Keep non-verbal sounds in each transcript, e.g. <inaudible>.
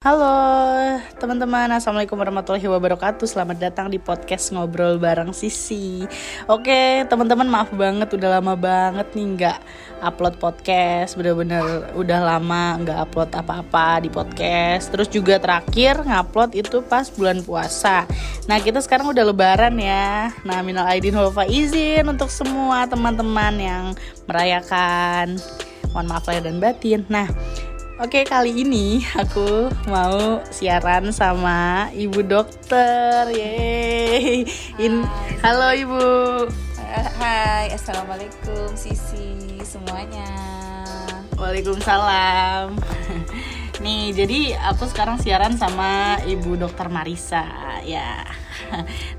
Halo teman-teman, Assalamualaikum warahmatullahi wabarakatuh. Selamat datang di podcast Ngobrol Bareng Sisi. Oke teman-teman maaf banget. Udah lama banget nih nggak upload podcast. Bener-bener udah lama nggak upload apa-apa di podcast. Terus juga terakhir ngupload itu pas bulan puasa. Nah kita sekarang udah lebaran ya. Nah minal aidin wal izin untuk semua teman-teman yang merayakan. Mohon maaf lahir dan batin. Nah Oke, kali ini aku mau siaran sama Ibu Dokter. Yeay. In Halo Ibu. Hai, Assalamualaikum Sisi semuanya. Waalaikumsalam. Nih, jadi aku sekarang siaran sama Ibu Dokter Marisa ya.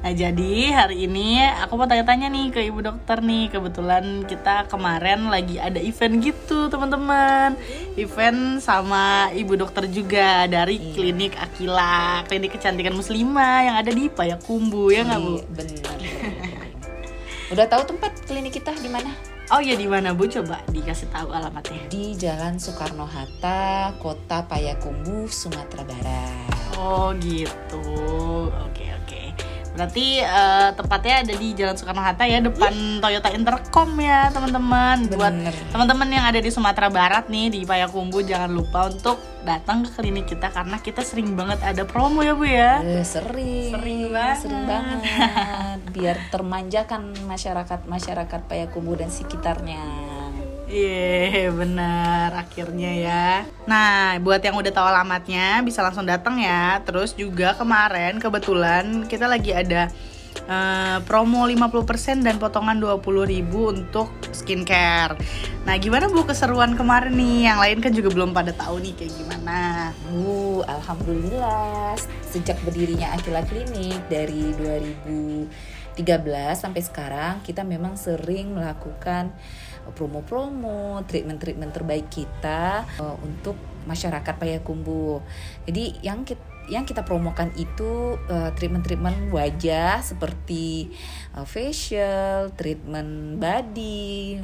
Nah jadi hari ini aku mau tanya-tanya nih ke ibu dokter nih Kebetulan kita kemarin lagi ada event gitu teman-teman Event sama ibu dokter juga dari iya. klinik Akila Klinik kecantikan muslimah yang ada di Payakumbu ya nggak bu? Iya, bener Udah tahu tempat klinik kita di mana? Oh ya di mana Bu? Coba dikasih tahu alamatnya. Di Jalan Soekarno Hatta, Kota Payakumbuh, Sumatera Barat. Oh gitu. Oke Berarti uh, tepatnya ada di Jalan Soekarno Hatta ya depan Toyota Intercom ya teman-teman. Buat teman-teman yang ada di Sumatera Barat nih di Payakumbu jangan lupa untuk datang ke klinik kita karena kita sering banget ada promo ya bu ya. Eh, sering. Sering banget. Sering banget. <laughs> Biar termanjakan masyarakat masyarakat Payakumbu dan sekitarnya. Iya yeah, bener akhirnya ya. Nah buat yang udah tahu alamatnya bisa langsung datang ya. Terus juga kemarin kebetulan kita lagi ada uh, promo 50% dan potongan 20.000 untuk skincare. Nah gimana Bu keseruan kemarin nih? Yang lain kan juga belum pada tahu nih kayak gimana? Uh Alhamdulillah. Sejak berdirinya Akila Klinik dari 2013 sampai sekarang Kita memang sering melakukan promo-promo, treatment-treatment terbaik kita uh, untuk masyarakat Payakumbuh. Jadi yang kita yang kita promokan itu uh, treatment-treatment wajah seperti uh, facial, treatment body,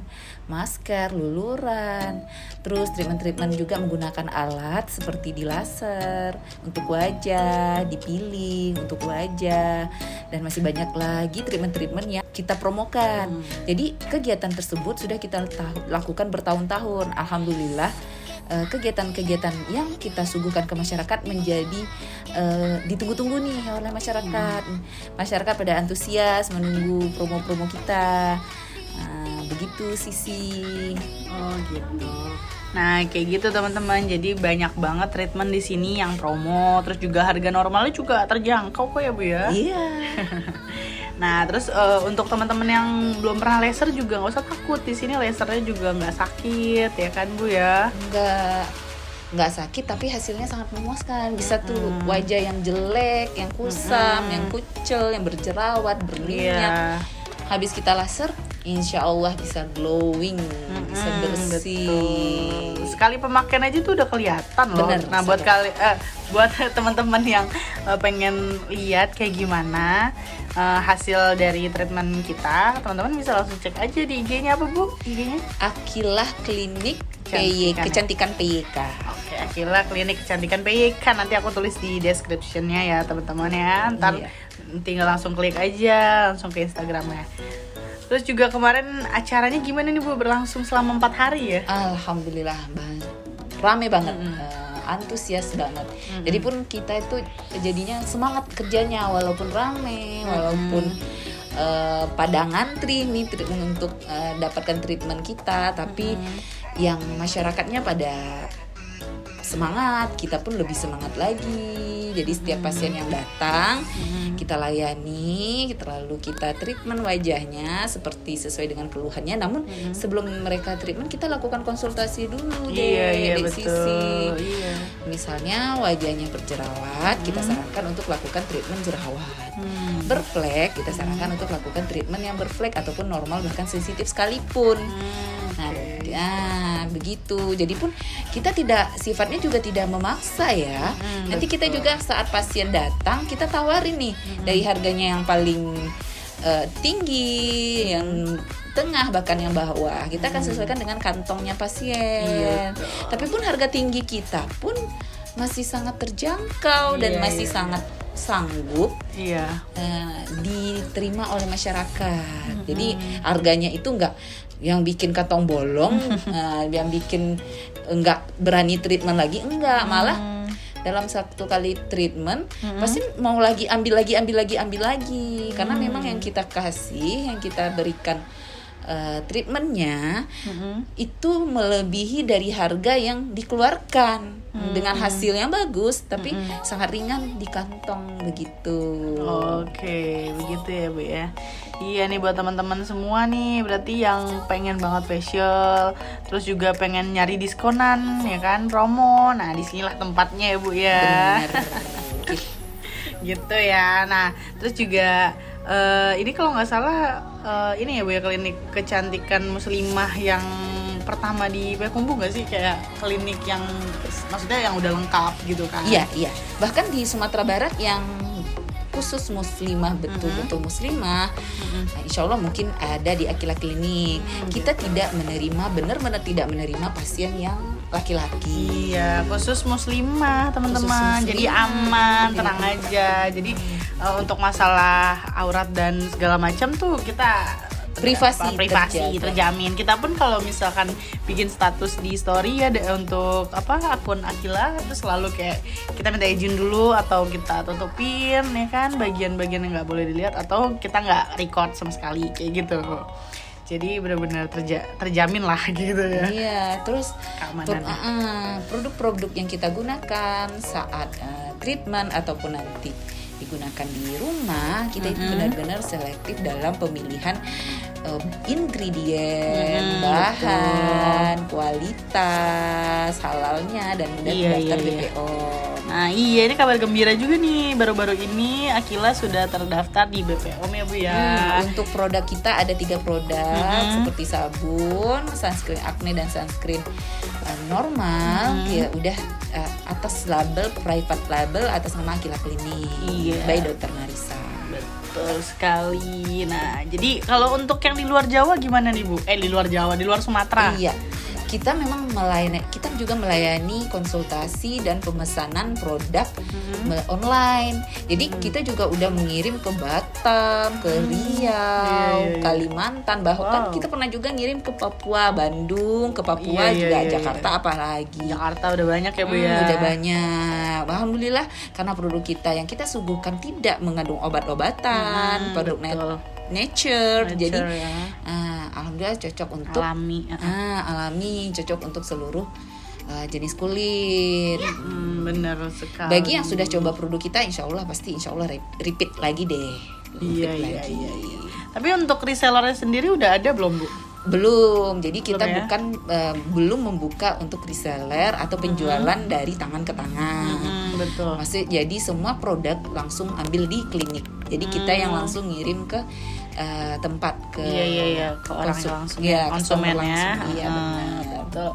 masker, luluran, terus treatment-treatment juga menggunakan alat seperti di laser untuk wajah, dipiling untuk wajah, dan masih banyak lagi treatment-treatment yang kita promokan. Hmm. Jadi kegiatan tersebut sudah kita lakukan bertahun-tahun. Alhamdulillah Eh, kegiatan-kegiatan yang kita suguhkan ke masyarakat menjadi uh, ditunggu-tunggu nih oleh masyarakat. Hmm. Masyarakat pada antusias menunggu promo-promo kita. Nah, begitu sisi. Oh gitu. Nah kayak gitu teman-teman. Jadi banyak banget treatment di sini yang promo. Terus juga harga normalnya juga terjangkau kok ya bu ya. Iya. <laughs> Nah, terus uh, untuk teman-teman yang belum pernah laser juga nggak usah takut. Di sini lasernya juga nggak sakit, ya kan Bu ya? Nggak nggak sakit tapi hasilnya sangat memuaskan bisa tuh hmm. wajah yang jelek yang kusam hmm. yang kucel yang berjerawat berminyak yeah. habis kita laser insya Allah bisa glowing hmm, bisa bersih betul. sekali pemakaian aja tuh udah kelihatan loh Bener, nah buat kali eh, buat <laughs> teman-teman yang uh, pengen lihat kayak gimana uh, hasil dari treatment kita, teman-teman bisa langsung cek aja di IG-nya apa Bu? IG-nya? Akilah Klinik PY Kecantikan PYK. Oke, Akilah Klinik Kecantikan PYK. Nanti aku tulis di description-nya ya, teman-teman ya. Ntar iya. tinggal langsung klik aja langsung ke Instagramnya. Terus juga kemarin acaranya gimana nih Bu berlangsung selama empat hari ya? Alhamdulillah banget, rame banget. Mm -hmm antusias banget. Mm-hmm. Jadi pun kita itu jadinya semangat kerjanya walaupun rame, walaupun uh, pada ngantri nih untuk uh, dapatkan treatment kita, tapi mm-hmm. yang masyarakatnya pada semangat, kita pun lebih semangat lagi. Jadi setiap pasien yang datang hmm. kita layani, kita lalu kita treatment wajahnya seperti sesuai dengan keluhannya. Namun hmm. sebelum mereka treatment kita lakukan konsultasi dulu deh iya, iya, dari betul. sisi iya. misalnya wajahnya berjerawat, hmm. kita sarankan untuk lakukan treatment jerawat. Hmm. Berflek kita sarankan hmm. untuk lakukan treatment yang berflek ataupun normal bahkan sensitif sekalipun. Hmm Nah, ya begitu. Jadi pun kita tidak sifatnya juga tidak memaksa ya. Hmm, Nanti betul. kita juga saat pasien datang kita tawarin nih hmm. dari harganya yang paling uh, tinggi, yang tengah bahkan yang bawah. Kita akan sesuaikan dengan kantongnya pasien. Iya, Tapi pun harga tinggi kita pun masih sangat terjangkau dan Iya, masih iya, sangat sanggup Iya. eh, diterima oleh masyarakat. Jadi harganya itu enggak yang bikin kantong bolong, <laughs> eh, yang bikin enggak berani treatment lagi? Enggak, malah dalam satu kali treatment pasti mau lagi ambil lagi ambil lagi ambil lagi. Karena memang yang kita kasih yang kita berikan eh, treatmentnya Mm-mm. itu melebihi dari harga yang dikeluarkan. Dengan hasil yang bagus tapi sangat ringan di kantong begitu. Oke, begitu ya Bu ya. Iya nih buat teman-teman semua nih, berarti yang pengen banget facial, terus juga pengen nyari diskonan ya kan, promo. Nah, di sinilah tempatnya ya Bu ya. <laughs> Gitu ya. Nah, terus juga eh, ini kalau nggak salah eh, ini ya Bu ya klinik kecantikan muslimah yang pertama di Payakumbuh nggak sih kayak klinik yang maksudnya yang udah lengkap gitu kan? Iya, iya. Bahkan di Sumatera Barat yang khusus muslimah betul-betul muslimah, nah, insya Allah mungkin ada di Akila Klinik. Kita tidak menerima, benar-benar tidak menerima pasien yang laki-laki. Iya, khusus muslimah teman-teman. Jadi aman, tenang aja. Jadi eh, untuk masalah aurat dan segala macam tuh kita Privasi apa, privasi terjaga. terjamin. Kita pun kalau misalkan bikin status di story ya untuk apa akun Akila itu selalu kayak kita minta izin dulu atau kita tutupin ya kan bagian-bagian yang nggak boleh dilihat atau kita nggak record sama sekali kayak gitu. Jadi benar-benar terja terjamin lah <laughs> gitu ya. Iya, terus Keamanan. pro- uh, uh, produk-produk yang kita gunakan saat uh, treatment ataupun nanti digunakan di rumah, kita itu benar-benar selektif dalam pemilihan uh, ingredient, Mm, bahan, kualitas, halalnya dan udah Iya, terdaftar iya, iya. BPO. Nah iya ini kabar gembira juga nih baru-baru ini Akila sudah terdaftar di BPOM ya Bu ya. Hmm, untuk produk kita ada tiga produk seperti sabun, sunscreen acne dan sunscreen normal. Ya udah uh, atas label private label atas nama Akila Klinik Iya. by Dr. Marisa. Betul sekali. Nah jadi kalau untuk yang di luar Jawa gimana nih Bu? Eh di luar Jawa, di luar Sumatera. Iya. Kita memang melayani kita juga melayani konsultasi dan pemesanan produk me- online. Jadi kita juga udah mengirim ke Batam, ke Riau, Iya, iya, iya. Kalimantan, bahkan Wow. kita pernah juga ngirim ke Papua, Bandung, ke Papua Iya, iya, juga iya, Jakarta apalagi. Jakarta udah banyak ya Bu Hmm, ya. Udah banyak. Alhamdulillah karena produk kita yang kita suguhkan tidak mengandung obat-obatan, Hmm, produk betul. Nature, jadi Nature ya. ah, alhamdulillah cocok untuk Alami. ah, alami, cocok untuk seluruh ah, jenis kulit. Hmm, bener sekali. Bagi yang sudah coba produk kita, insya Allah pasti insya Allah re- repeat lagi deh. Iya Repeat iya lagi. iya. iya. Tapi untuk resellernya sendiri udah ada belum Bu? Belum, jadi kita Belum ya? bukan eh, belum membuka untuk reseller atau penjualan dari tangan ke tangan. Hmm, betul. Masih jadi semua produk langsung ambil di klinik. Jadi kita yang langsung ngirim ke eh, tempat ke Iya iya iya ke orang langsung ya, ya. langsung. Iya Ah, benar. betul.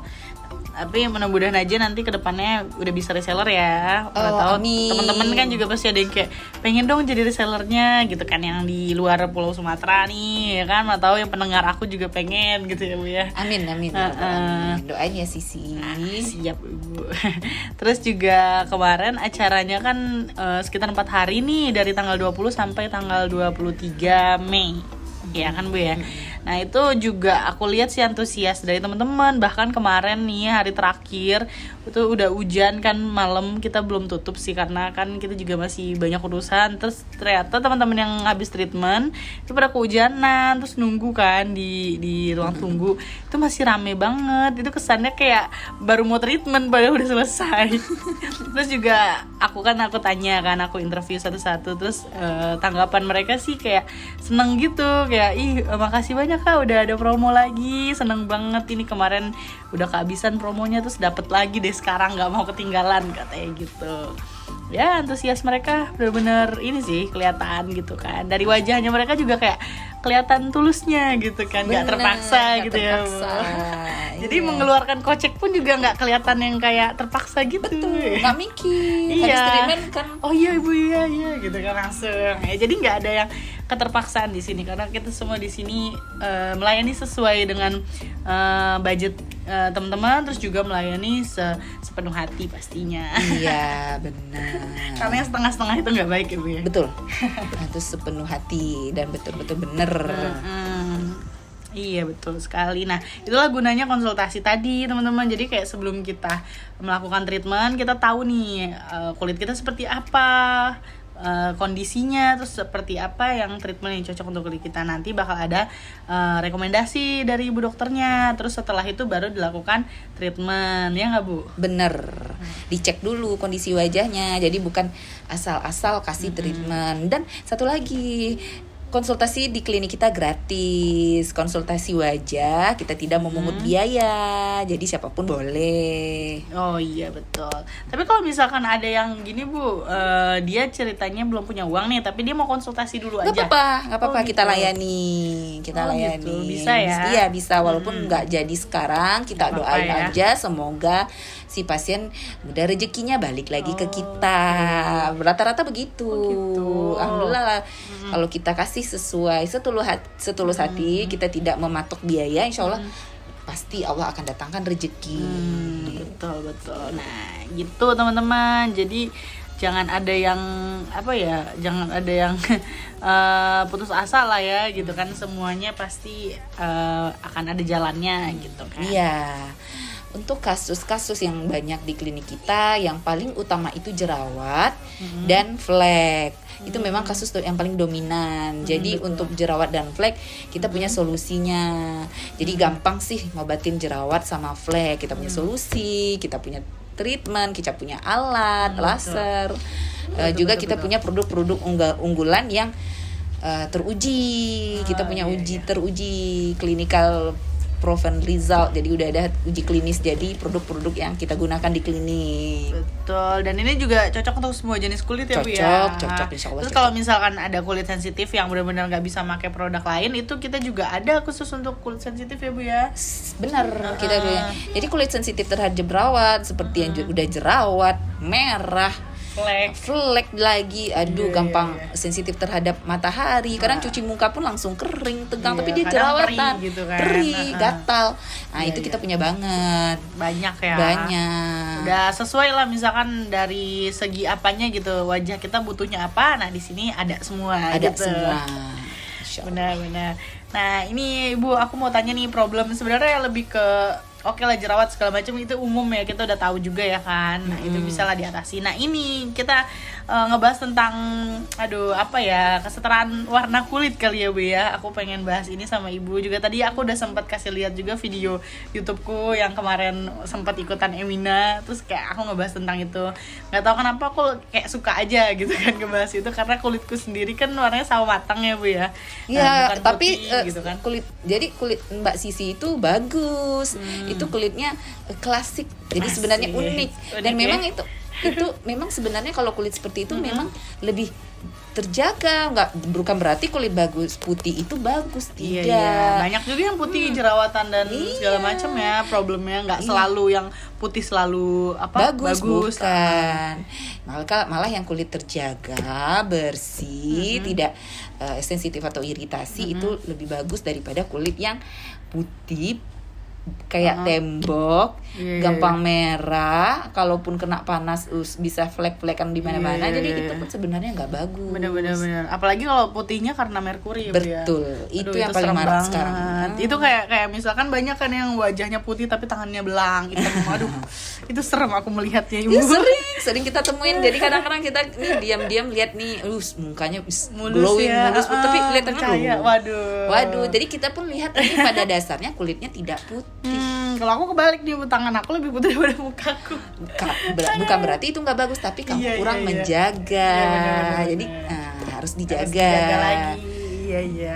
Tapi mudah-mudahan aja nanti ke depannya udah bisa reseller ya. Oh, amin. teman-teman kan juga pasti ada yang kayak pengen dong jadi resellernya gitu kan yang di luar Pulau Sumatera nih ya kan. Mau tahu yang pendengar aku juga pengen gitu ya Bu ya. Amin amin. Rabbal alamin. Doain ya Sisi. Siap ibu. <laughs> Terus juga kemarin acaranya kan eh, sekitar empat hari nih dari tanggal 20 sampai tanggal 23 Mei. Ya kan bu ya. Nah itu juga aku lihat sih antusias dari teman-teman. Bahkan kemarin nih hari terakhir itu udah hujan kan malam kita belum tutup sih karena kan kita juga masih banyak urusan. Terus ternyata teman-teman yang habis treatment itu pada kehujanan terus nunggu kan di di ruang tunggu itu masih rame banget. Itu kesannya kayak baru mau treatment padahal udah selesai. <laughs> terus juga aku kan aku tanya kan aku interview satu-satu terus eh, tanggapan mereka sih kayak seneng gitu kayak ih eh, banyak kak udah ada promo lagi. Seneng banget ini kemarin udah kehabisan promonya terus dapat lagi deh sekarang nggak mau ketinggalan katanya gitu ya antusias mereka bener-bener ini sih kelihatan gitu kan dari wajahnya mereka juga kayak kelihatan tulusnya gitu kan nggak terpaksa nggak gitu ya terpaksa. Bu. jadi Iya. mengeluarkan kocek pun juga nggak kelihatan yang kayak terpaksa gitu nggak mikir. Iya. Kan oh iya ibu iya iya gitu kan langsung ya jadi nggak ada yang keterpaksaan di sini karena kita semua di sini uh, melayani sesuai dengan uh, budget uh, teman-teman terus juga melayani se sepenuh hati pastinya iya <laughs> benar karena yang setengah-setengah itu nggak baik ya bu ya betul <laughs> harus sepenuh hati dan betul-betul bener hmm. Iya betul sekali. Nah itulah gunanya konsultasi tadi teman-teman. Jadi kayak sebelum kita melakukan treatment kita tahu nih uh, kulit kita seperti apa, uh, kondisinya terus seperti apa yang treatment yang cocok untuk kulit kita. Nanti bakal ada uh, rekomendasi dari ibu dokternya. Terus setelah itu baru dilakukan treatment ya nggak bu? Bener. Dicek dulu kondisi wajahnya. Jadi bukan asal-asal kasih treatment. Dan satu lagi konsultasi di klinik kita gratis konsultasi wajah kita tidak memungut hmm. biaya jadi siapa pun boleh oh iya betul tapi kalau misalkan ada yang gini bu uh, dia ceritanya belum punya uang nih tapi dia mau konsultasi dulu gak aja apa-apa nggak apa-apa oh, kita gitu. layani kita oh, layani gitu. bisa ya iya bisa walaupun hmm. nggak hmm. jadi sekarang kita gak doain ya. aja semoga si pasien udah rezekinya balik lagi oh, ke kita rata-rata begitu, oh, gitu. alhamdulillah hmm. kalau kita kasih sesuai setulus hati, setulus hmm. hati kita tidak mematok biaya insya Allah hmm pasti Allah akan datangkan rezeki. Hmm, betul betul. Nah, gitu teman-teman. Jadi jangan ada yang apa ya, jangan ada yang uh, <laughs> putus asa lah ya gitu kan. Semuanya pasti uh, akan ada jalannya gitu kan. Iya untuk kasus-kasus yang banyak di klinik kita yang paling utama itu jerawat hmm. dan flek hmm. itu memang kasus yang paling dominan hmm, jadi betul. untuk jerawat dan flek kita hmm. punya solusinya jadi hmm. gampang sih ngobatin jerawat sama flek kita punya hmm. solusi kita punya treatment kita punya alat hmm, laser betul. Uh, juga betul, kita betul. punya produk-produk unggulan yang uh, teruji kita ah, punya iya, uji iya. teruji klinikal proven result jadi udah ada uji klinis. Jadi produk-produk yang kita gunakan di klinik. Betul. Dan ini juga cocok untuk semua jenis kulit ya cocok, bu ya? Cocok insya Allah terus kalau misalkan ada kulit sensitif yang benar-benar nggak bisa pakai produk lain itu kita juga ada khusus untuk kulit sensitif ya bu ya? Benar. Uh -huh. kita jadi kulit sensitif terhadap jerawat seperti uh -huh. yang udah jerawat merah flek. Flek lagi. Aduh yeah, gampang. yeah, yeah. sensitif terhadap matahari. Kadang nah. cuci muka pun langsung kering tegang. Yeah, tapi dia jerawatan. perih, gitu kan. perih uh -huh. gatal. Nah yeah, itu yeah. kita punya banget. Banyak ya. Banyak. Udah sesuai lah misalkan dari segi apanya gitu. Wajah kita butuhnya apa? Nah di sini ada semua ada gitu. semua. Benar-benar nah ini ibu aku mau tanya nih problem. Sebenarnya lebih ke oke okay lah jerawat segala macam itu umum ya kita udah tahu juga ya kan nah, hmm. itu bisa lah diatasi nah ini kita uh, ngebahas tentang aduh apa ya kesetaraan warna kulit kali ya bu ya. Aku pengen bahas ini sama ibu. Juga tadi aku udah sempat kasih lihat juga video YouTubeku yang kemarin sempat ikutan Emina. Terus kayak aku ngebahas tentang itu. Nggak tahu kenapa aku kayak suka aja gitu kan ngebahas itu. Karena kulitku sendiri kan warnanya sama matang ya bu ya. Iya, nah, tapi putih, uh, gitu kan. kulit jadi kulit Mbak Sisi itu bagus. Hmm. Itu kulitnya klasik. Jadi Masih. sebenarnya unik. Dan memang ya? itu itu memang sebenarnya kalau kulit seperti itu mm -hmm. memang lebih terjaga nggak bukan berarti kulit bagus putih itu bagus tidak iya, iya. banyak juga yang putih hmm. jerawatan dan iya. segala macam ya problemnya nggak iya. selalu yang putih selalu apa bagus, bagus. bukan malah malah yang kulit terjaga bersih hmm. tidak uh, sensitif atau iritasi hmm. itu lebih bagus daripada kulit yang putih kayak uh-huh. tembok, yeah, iya, gampang yeah. merah, kalaupun kena panas us bisa flek-flekan di mana-mana. Yeah, Jadi yeah, itu pun sebenarnya nggak bagus. Bener-bener bener. Apalagi kalau putihnya karena merkuri ya. Betul. Ya. Itu Aduh, yang itu paling marah sekarang. Hmm. Itu kayak kayak misalkan banyak kan yang wajahnya putih tapi tangannya belang. <laughs> Itu aduh. itu serem aku melihatnya Ibu. Ya, <laughs> sering, sering kita temuin. Jadi kadang-kadang kita nih diam-diam lihat nih, uh, mukanya mulus glowing, ya. mulus, uh, tapi kelihatannya Waduh. Waduh. Jadi kita pun lihat ini pada dasarnya kulitnya tidak putih Hmm, kalau aku kebalik nih tangan aku lebih putih daripada mukaku. Bukan, ber bukan berarti itu nggak bagus, tapi kamu iya, kurang iya, iya. menjaga. Iya, bener, bener, Jadi nah, harus dijaga. Harus dijaga lagi. Iya iya.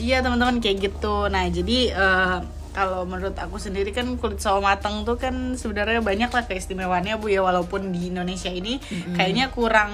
Iya teman-teman kayak gitu. Nah jadi uh, kalau menurut aku sendiri kan kulit sawo matang tuh kan sebenarnya banyak lah keistimewaannya bu ya walaupun di Indonesia ini mm-hmm. kayaknya kurang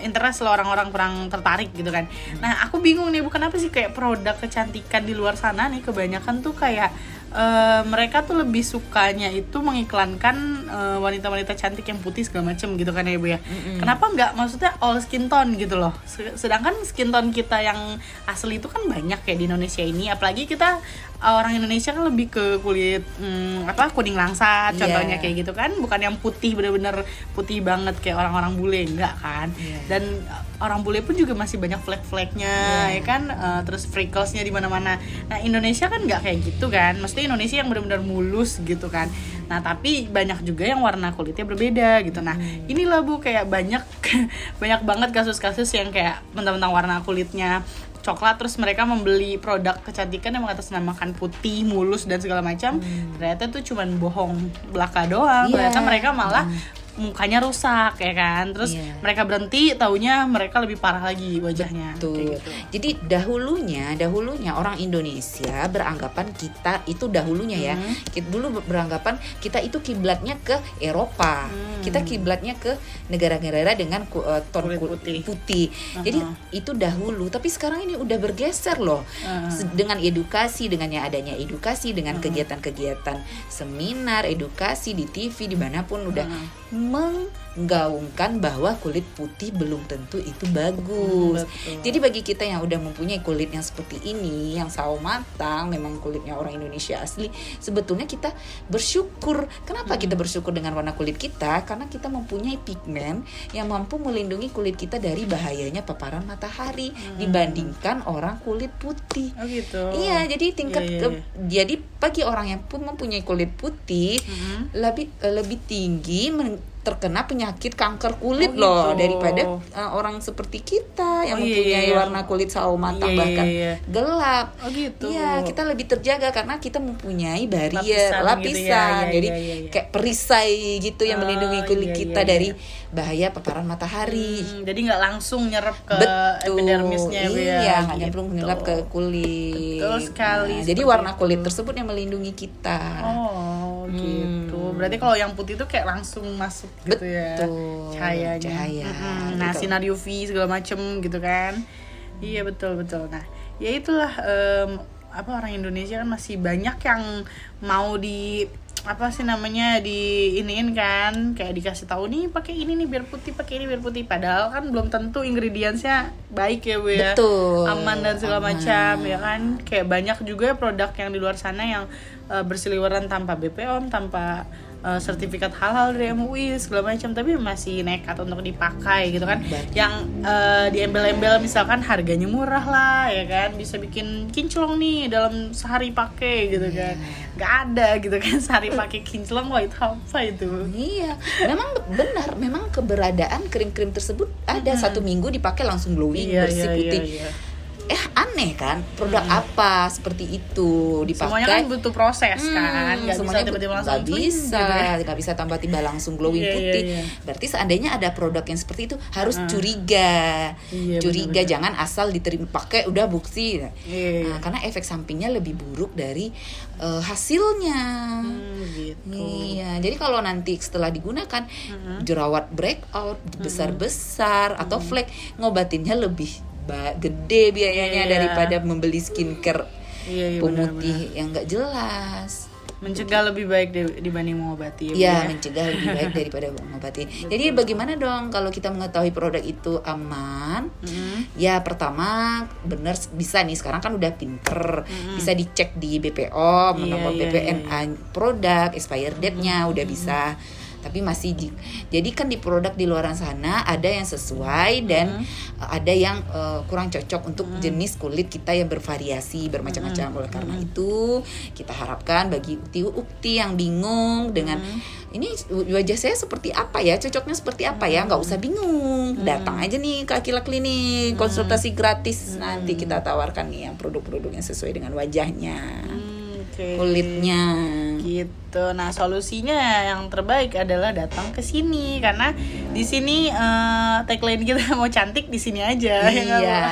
interest lah orang-orang kurang tertarik gitu kan. Mm-hmm. Nah aku bingung nih bukan apa sih kayak produk kecantikan di luar sana nih kebanyakan tuh kayak eh, mereka tuh lebih sukanya itu mengiklankan eh, wanita-wanita cantik yang putih segala macem gitu kan ya ibu ya? Kenapa nggak? Maksudnya all skin tone gitu loh. Se- sedangkan skin tone kita yang asli itu kan banyak ya di Indonesia ini. Apalagi kita orang Indonesia kan lebih ke kulit hmm, apa kuning langsat Iya. contohnya kayak gitu kan bukan yang putih bener-bener putih banget kayak orang-orang bule enggak kan Iya. dan uh, orang bule pun juga masih banyak flek-fleknya Iya. ya kan Uh, terus freckles-nya di mana-mana nah Indonesia kan nggak kayak gitu kan maksudnya Indonesia yang benar-benar mulus gitu kan nah tapi banyak juga yang warna kulitnya berbeda gitu nah Hmm. inilah bu kayak banyak <laughs> banyak banget kasus-kasus yang kayak mentang-mentang warna kulitnya coklat terus mereka membeli produk kecantikan yang mengatasnamakan putih mulus dan segala macam ternyata itu cuman bohong belaka doang Hmm. Iya. ternyata mereka malah mukanya rusak ya kan terus Iya. mereka berhenti taunya mereka lebih parah lagi wajahnya Tuh. kayak gitu. Jadi dahulunya, dahulunya orang Indonesia beranggapan kita itu dahulunya ya. Hmm. Kita dulu beranggapan kita itu kiblatnya ke Eropa. Hmm. Kita kiblatnya ke negara-negara dengan eh, ton Kulit kul- putih. putih. Jadi Uh-huh. itu dahulu, tapi sekarang ini udah bergeser loh. Uh-huh. Se- Dengan edukasi, dengannya adanya edukasi, dengan kegiatan-kegiatan seminar, edukasi di TV di mana pun udah Uh-huh. Menggaungkan bahwa kulit putih belum tentu itu bagus. Hmm, betul. Jadi bagi kita yang udah mempunyai kulit yang seperti ini, yang sawo matang, memang kulitnya orang Indonesia asli, sebetulnya kita bersyukur. Kenapa kita bersyukur dengan warna kulit kita? Karena kita mempunyai pigmen yang mampu melindungi kulit kita dari bahayanya paparan matahari dibandingkan orang kulit putih. oh gitu Iya, jadi tingkat Iya, iya, ke- jadi bagi orang yang pun mempunyai kulit putih Mhm. lebih lebih tinggi men- terkena penyakit kanker kulit Oh, loh gitu. daripada eh, orang seperti kita yang Oh, iya, mempunyai iya. warna kulit sawo matang Iya, iya, bahkan iya. gelap. oh gitu Iya, kita lebih terjaga karena kita mempunyai barrier, Lapisan lapisan. gitu ya, iya, Jadi iya, iya, iya. kayak perisai gitu yang Oh, melindungi kulit iya, kita iya, dari iya. Bahaya paparan matahari. Hmm, jadi nggak langsung nyerap ke Betul. epidermisnya ya, ya, Iya, nggak gitu. nyemplung menyelap ke kulit. Betul sekali, Nah, jadi warna kulit itu. tersebut yang melindungi kita. Oh gitu. Hmm. Berarti kalau yang putih itu kayak langsung masuk gitu ya Betul. cahayanya. Cahaya, Mm-mm. Nah gitu. sinar UV segala macem gitu kan. Iya betul betul. Nah ya itulah em, apa orang Indonesia kan masih banyak yang mau di apa sih namanya di iniin kan kayak dikasih tahu nih pakai ini nih biar putih pakai ini biar putih padahal kan belum tentu ingredientsnya baik ya bu ya Betul. aman dan segala Aman. macam ya kan kayak banyak juga produk yang di luar sana yang uh, berseliweran tanpa BPOM tanpa uh, sertifikat halal dari MUI segala macam tapi masih nekat untuk dipakai gitu kan Betul. yang uh, di embel-embel misalkan harganya murah lah ya kan bisa bikin kinclong nih dalam sehari pakai gitu Iya. kan nggak ada gitu kan <laughs> sehari pakai kinclong wah itu apa itu Iya, memang benar, memang keberadaan krim-krim tersebut ada satu minggu dipakai langsung glowing, Iya, bersih iya, putih. iya, iya. Eh aneh kan, produk apa seperti itu dipakai? semuanya kan butuh proses kan Hmm, nggak bisa semuanya tiba-tiba nggak langsung bisa, gitu ya. nggak bisa tambah tiba langsung glowing Iya, iya, putih. iya. Berarti seandainya ada produk yang seperti itu harus curiga, Iya, curiga benar-benar. jangan asal diterima pakai udah bukti. Iya, iya. Nah, karena efek sampingnya lebih buruk dari eh, hasilnya. Hmm, gitu Iya, jadi kalau nanti setelah digunakan jerawat breakout besar-besar atau flek ngobatinnya lebih gede biayanya Iya. daripada membeli skincare Iya, iya, pemutih yang nggak jelas. mencegah lebih baik di- dibanding mengobati ya, Ya, mencegah lebih baik <laughs> daripada mengobati. Jadi bagaimana dong kalau kita mengetahui produk itu aman? Mm-mm. Ya pertama benar bisa nih sekarang kan udah pinter bisa dicek di BPOM Iya, nomor iya, BPNA produk expired date-nya udah bisa tapi masih di- jadi kan di produk di luar sana ada yang sesuai dan uh, ada yang uh, kurang cocok untuk jenis kulit kita yang bervariasi bermacam-macam. Oleh karena itu kita harapkan bagi ukti-ukti yang bingung dengan ini wajah saya seperti apa ya? Cocoknya seperti apa ya? Nggak usah bingung. Datang aja nih ke Akila Klinik konsultasi gratis. Nanti kita tawarkan nih yang produk-produk yang sesuai dengan wajahnya. Hmm, oke. kulitnya. Gitu. Nah solusinya yang terbaik adalah datang ke sini. Karena di sini eh, tagline kita <laughs> mau cantik di sini aja ya iya.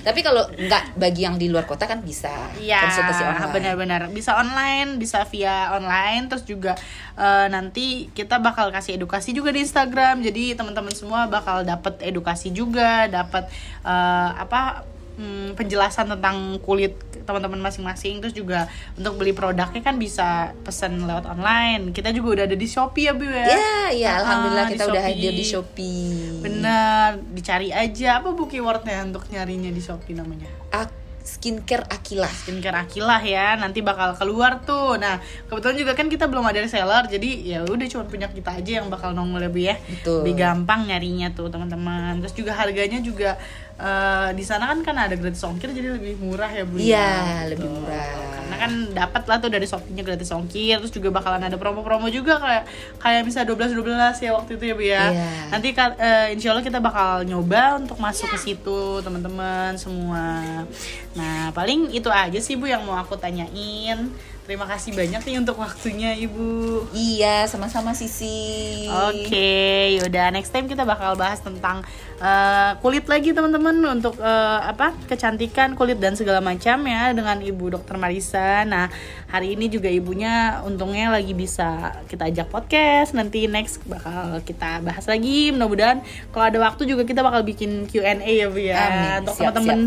tapi kalau nggak bagi yang di luar kota kan bisa Iya, konsultasi online. benar-benar. Bisa online, bisa via online, terus juga eh, nanti kita bakal kasih edukasi juga di Instagram. Jadi teman-teman semua bakal dapat edukasi juga, dapat eh, apa mm, penjelasan tentang kulit teman-teman masing-masing terus juga untuk beli produknya kan bisa pesan lewat online. Kita juga udah ada di Shopee ya Bu ya? Ya, ya Ah, alhamdulillah kita udah hadir di Shopee. bener dicari aja. Apa bu keywordnya untuk nyarinya di Shopee namanya? Ak- skincare Akilah. skincare Akilah ya nanti bakal keluar tuh. Nah kebetulan juga kan kita belum ada reseller jadi ya udah cuma punya kita aja yang bakal nongol lebih ya. Betul. lebih gampang nyarinya tuh teman-teman. Terus juga harganya juga eh, di sana kan kan ada gratis ongkir jadi lebih murah ya bu ya? Iya, Gitu. lebih murah. karena kan dapat lah tuh dari Shopee-nya gratis ongkir terus juga bakalan ada promo-promo juga kayak kayak bisa 12 12 ya waktu itu ya Bu ya. Iya. Nanti eh, insya Allah kita bakal nyoba untuk masuk ke situ teman-teman semua. Nah, paling itu aja sih Bu yang mau aku tanyain. Terima kasih banyak nih untuk waktunya Ibu. Iya, sama-sama Sisi. Oke, yaudah next time kita bakal bahas tentang eh, kulit lagi teman-teman untuk eh, apa kecantikan kulit dan segala macam ya dengan Ibu Dokter Marisa. Nah hari ini juga ibunya untungnya lagi bisa kita ajak podcast. Nanti next bakal kita bahas lagi. Mudah-mudahan kalau ada waktu juga kita bakal bikin Q&A ya Bu ya Amin. untuk Siap, teman-teman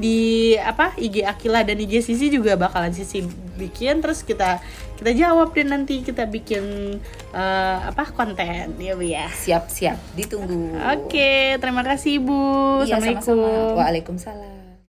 di apa IG Akila dan IG Sisi juga bakalan Sisi bikin terus kita kita jawab deh nanti kita bikin eh, apa konten ya Bu ya. Siap-siap, ditunggu. Oke, terima kasih Ibu. Iya, Assalamualaikum. sama-sama. Waalaikumsalam.